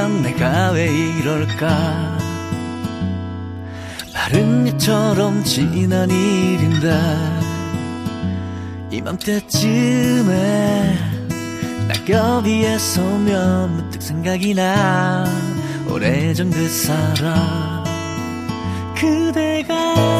이럴까 내가 왜 이럴까? 마른葉처럼 지난 일인데 이맘때쯤에 낙엽 위에 서면 문득 생각이 나. 오래전 그 사람 그대가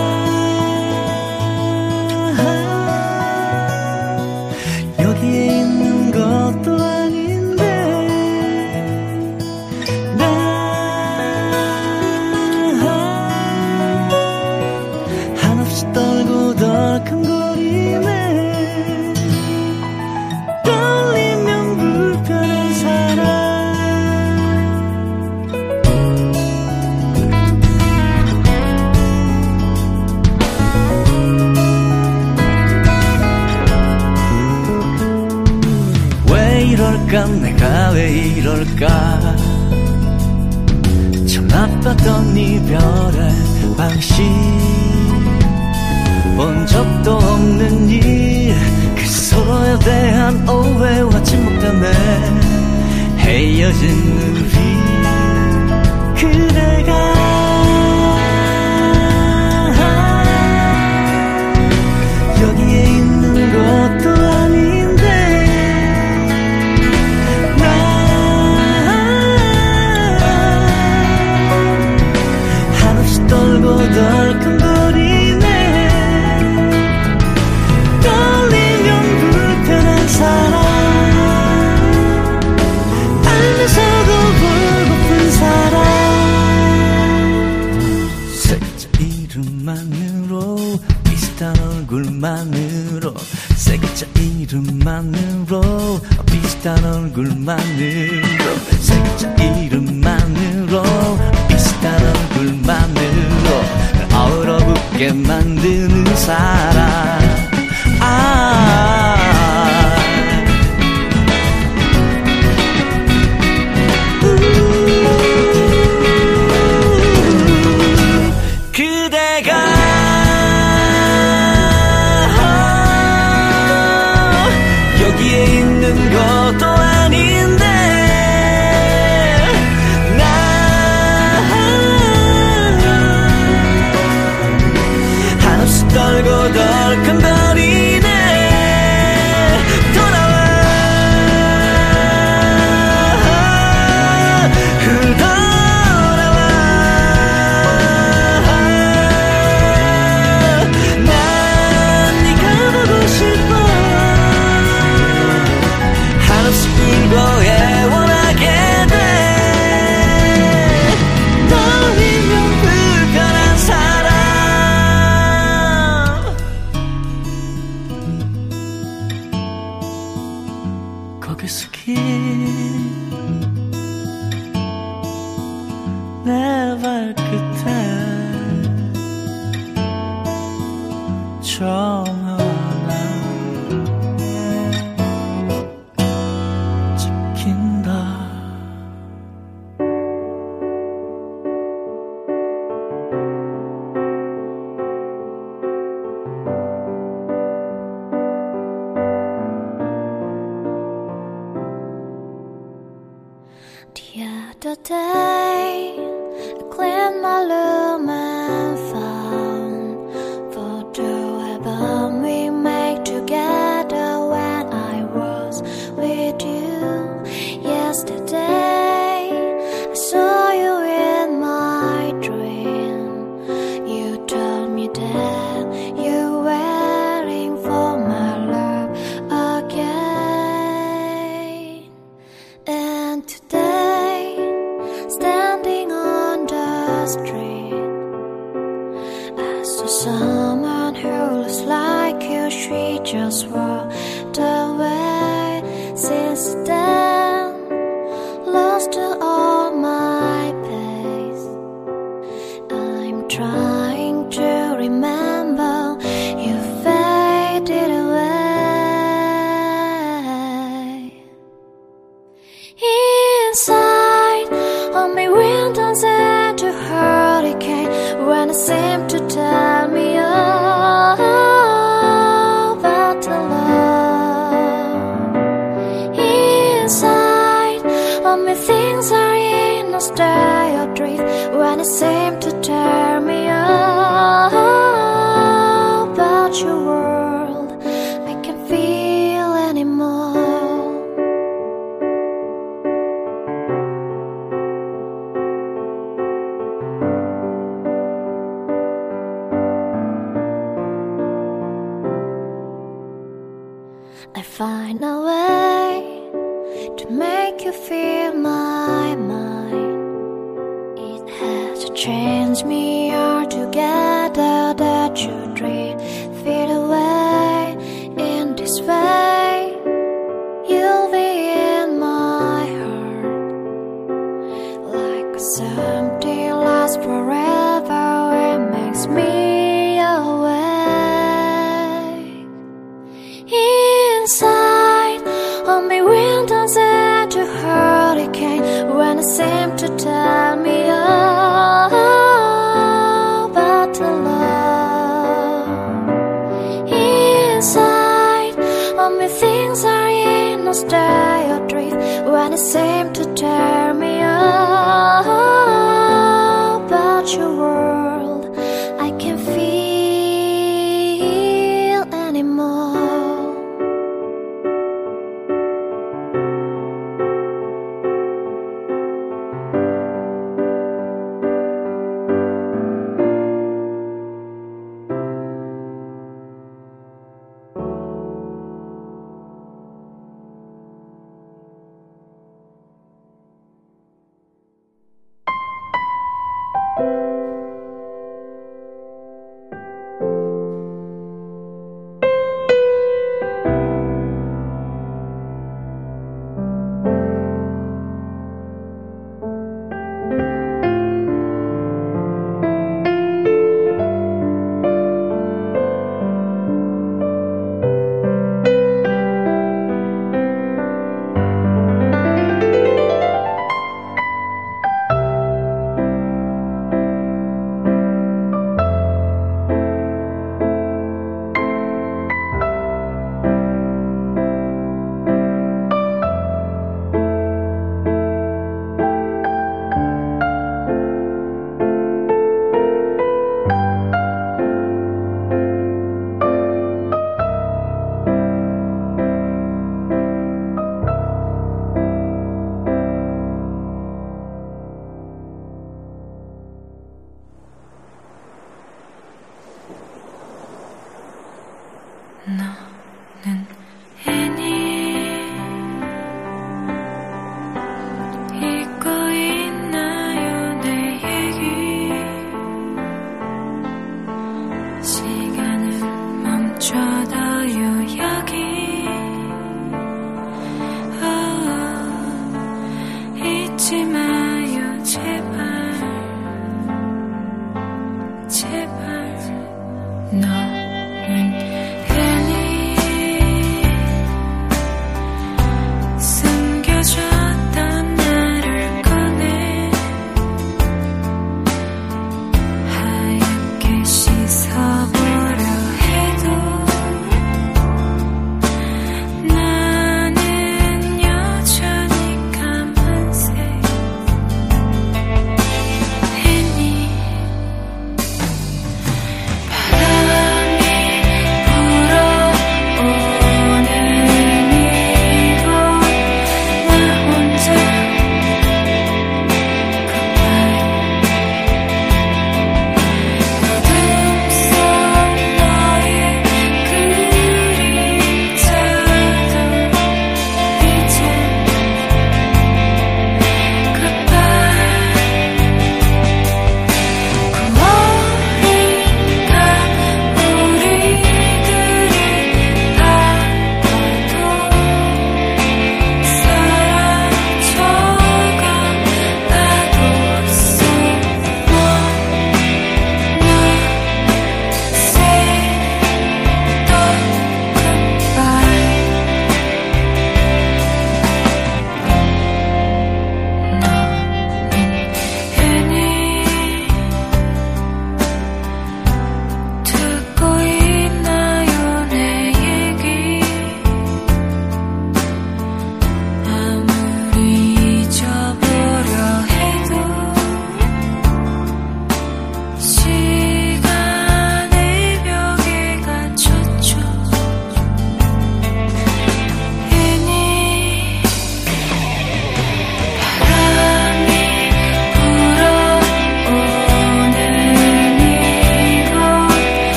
in 비슷한 얼굴만으로 세 글자 이름만으로 비슷한 얼굴만으로 얼어붙게 만드는 사람 skin. to someone who looks like you, she just wore the chance me are together that you dream fade away in this way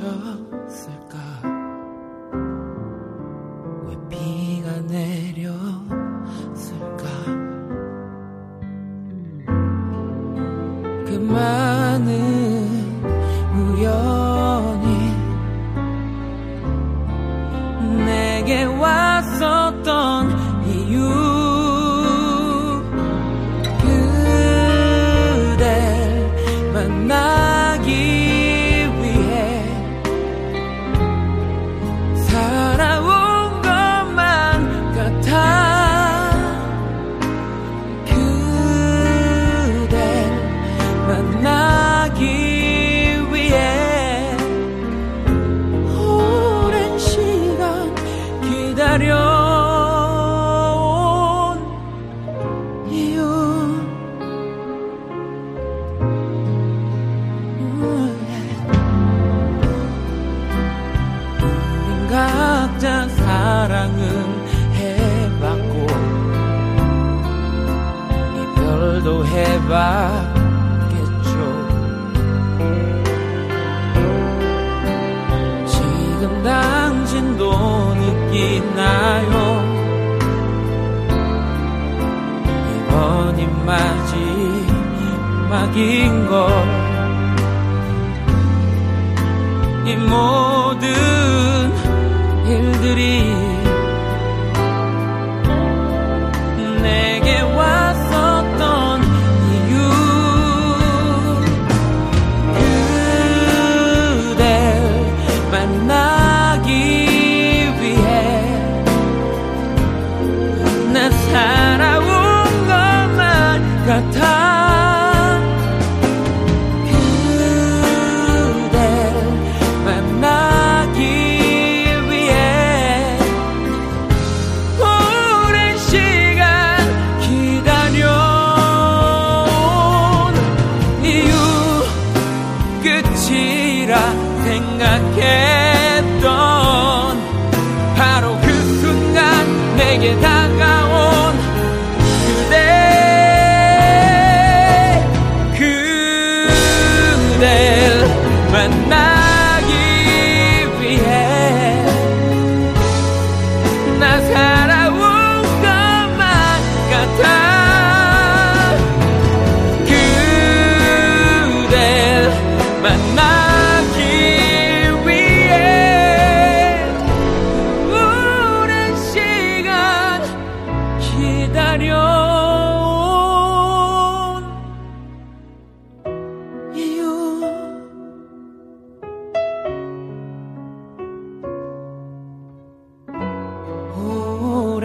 touch.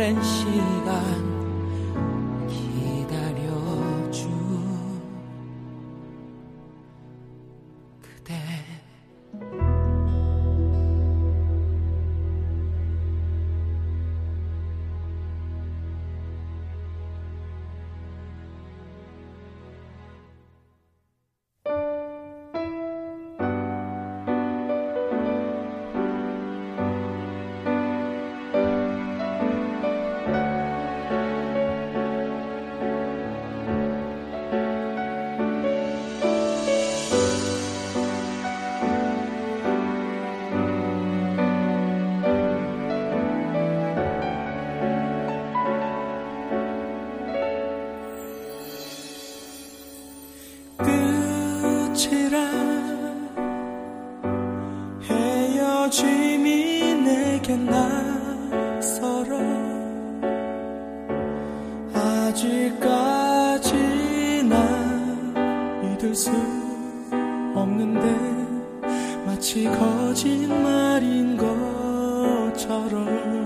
前行 아직까지 난 믿을 수 없는데 마치 거짓말인 것처럼.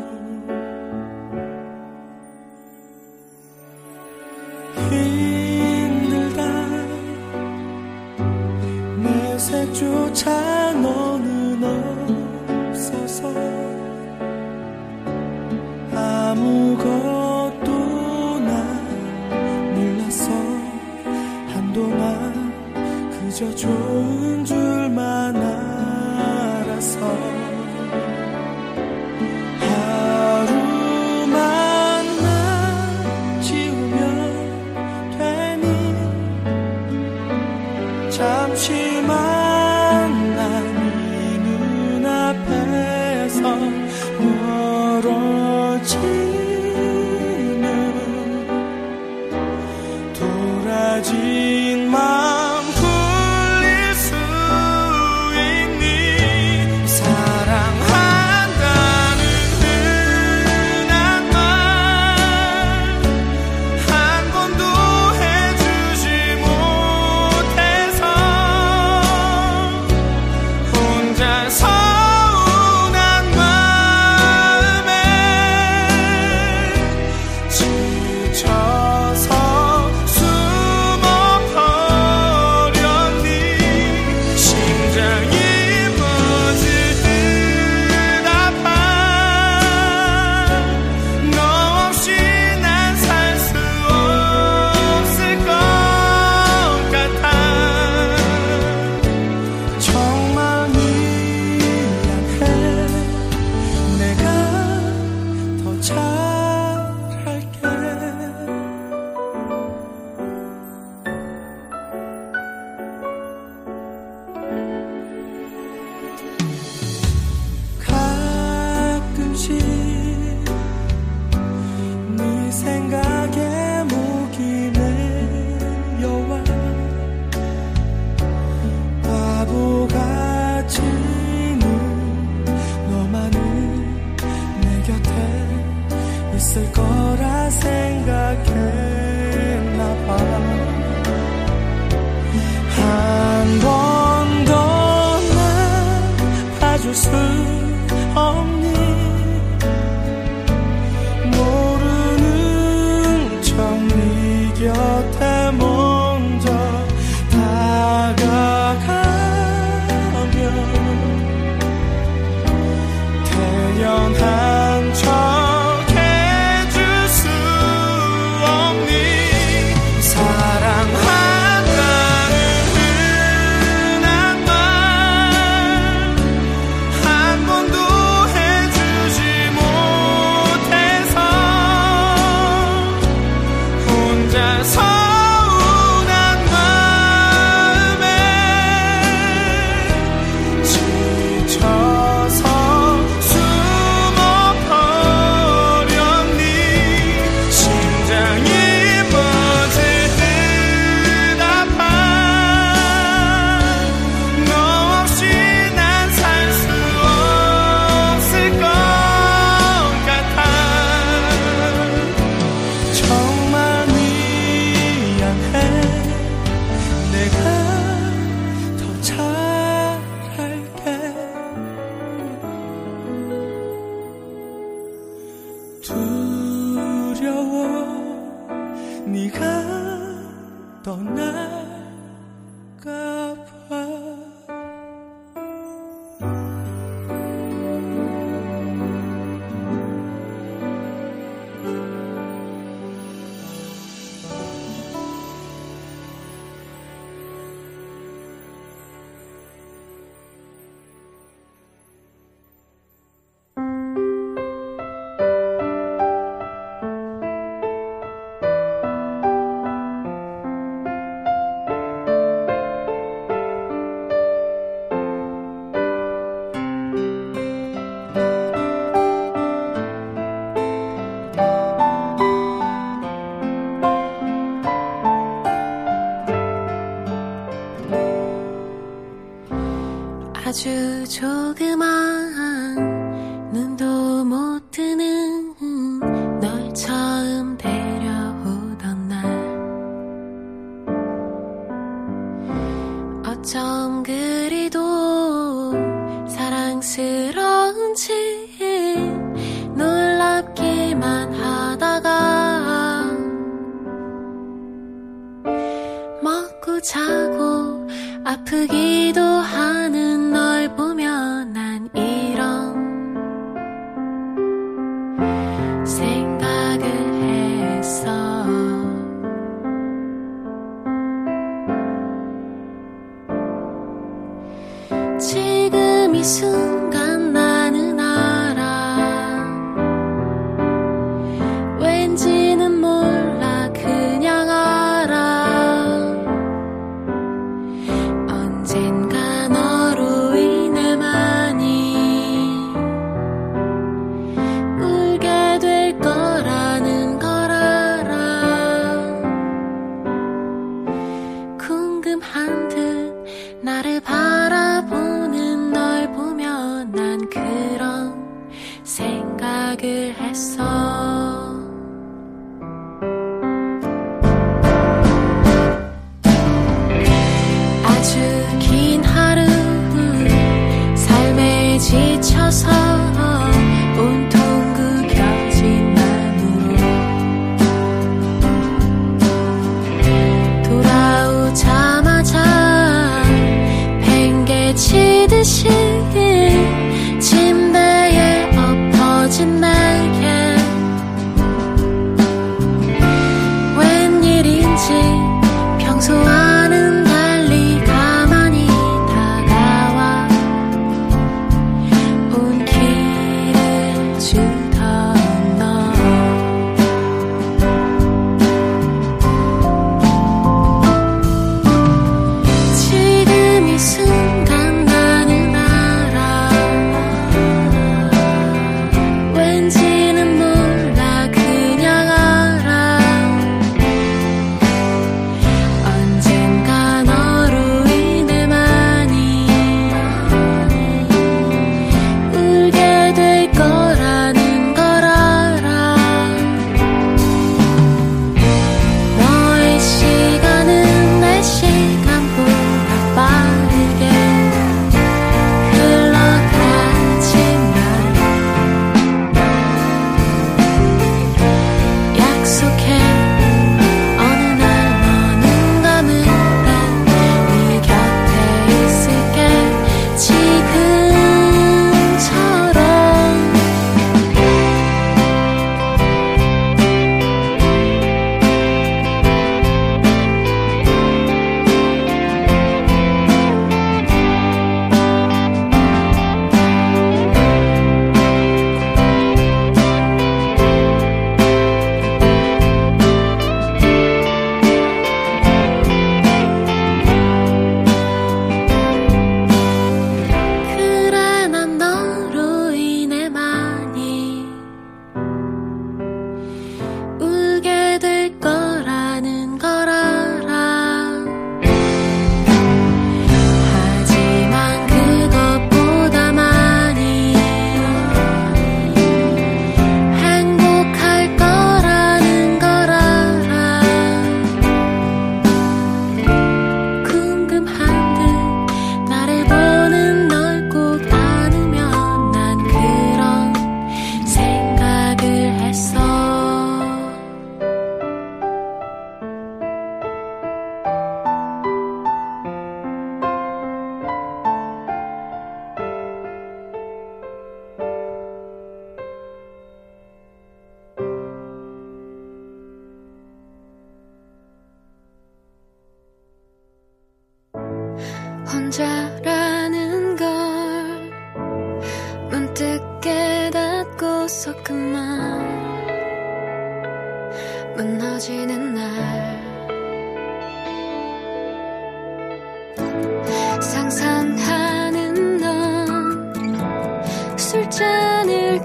아주 조그만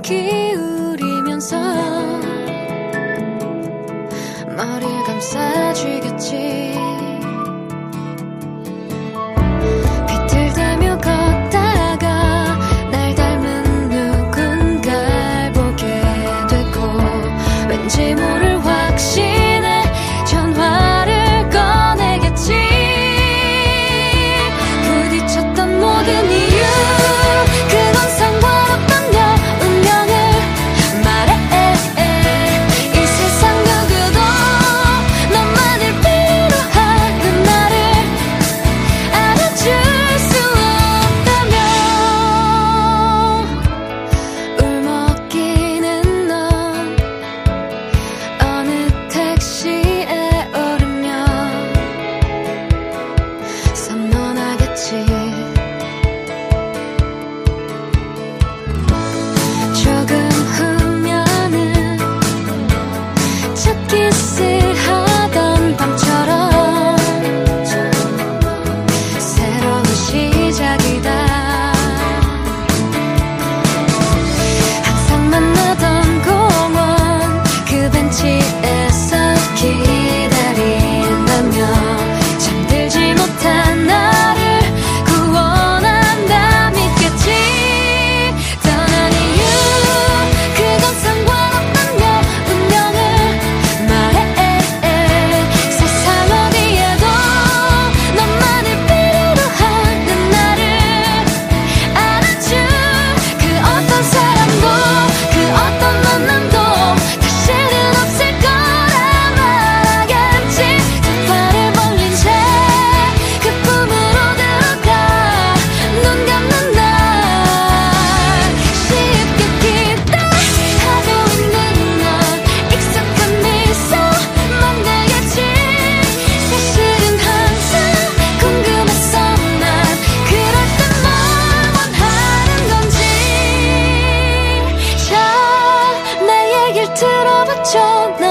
기울이면서 머리를 감싸주겠지. 就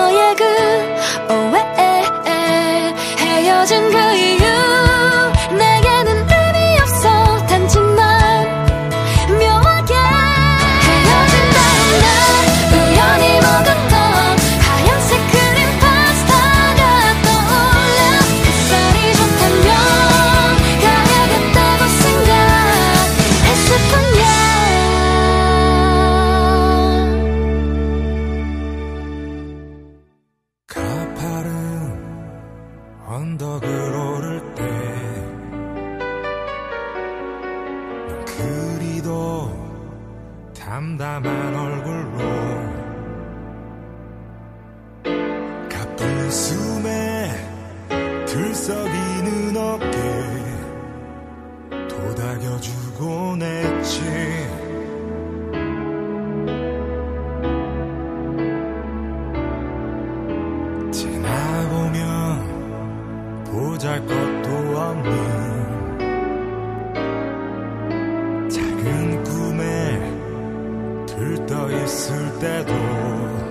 들떠 있을 때도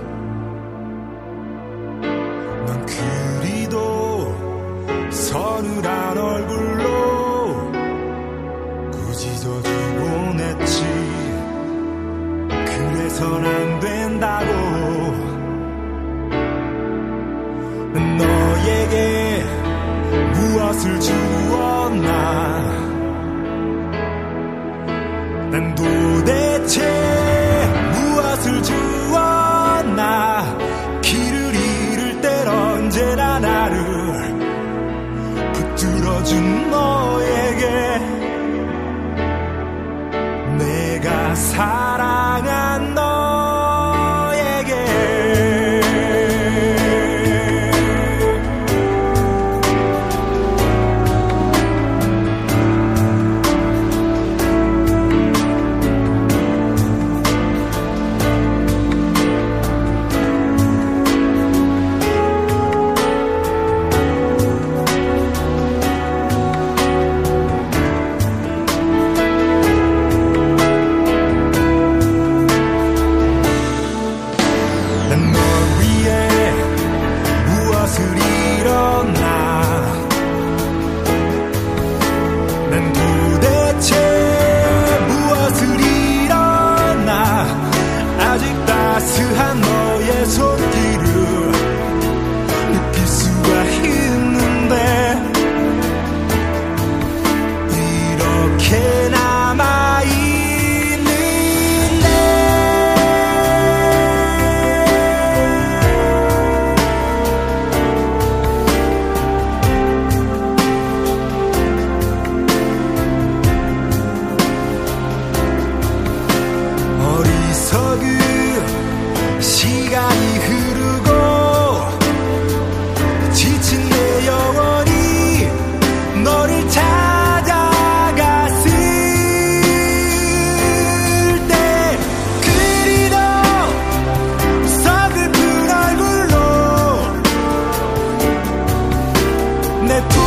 내 두.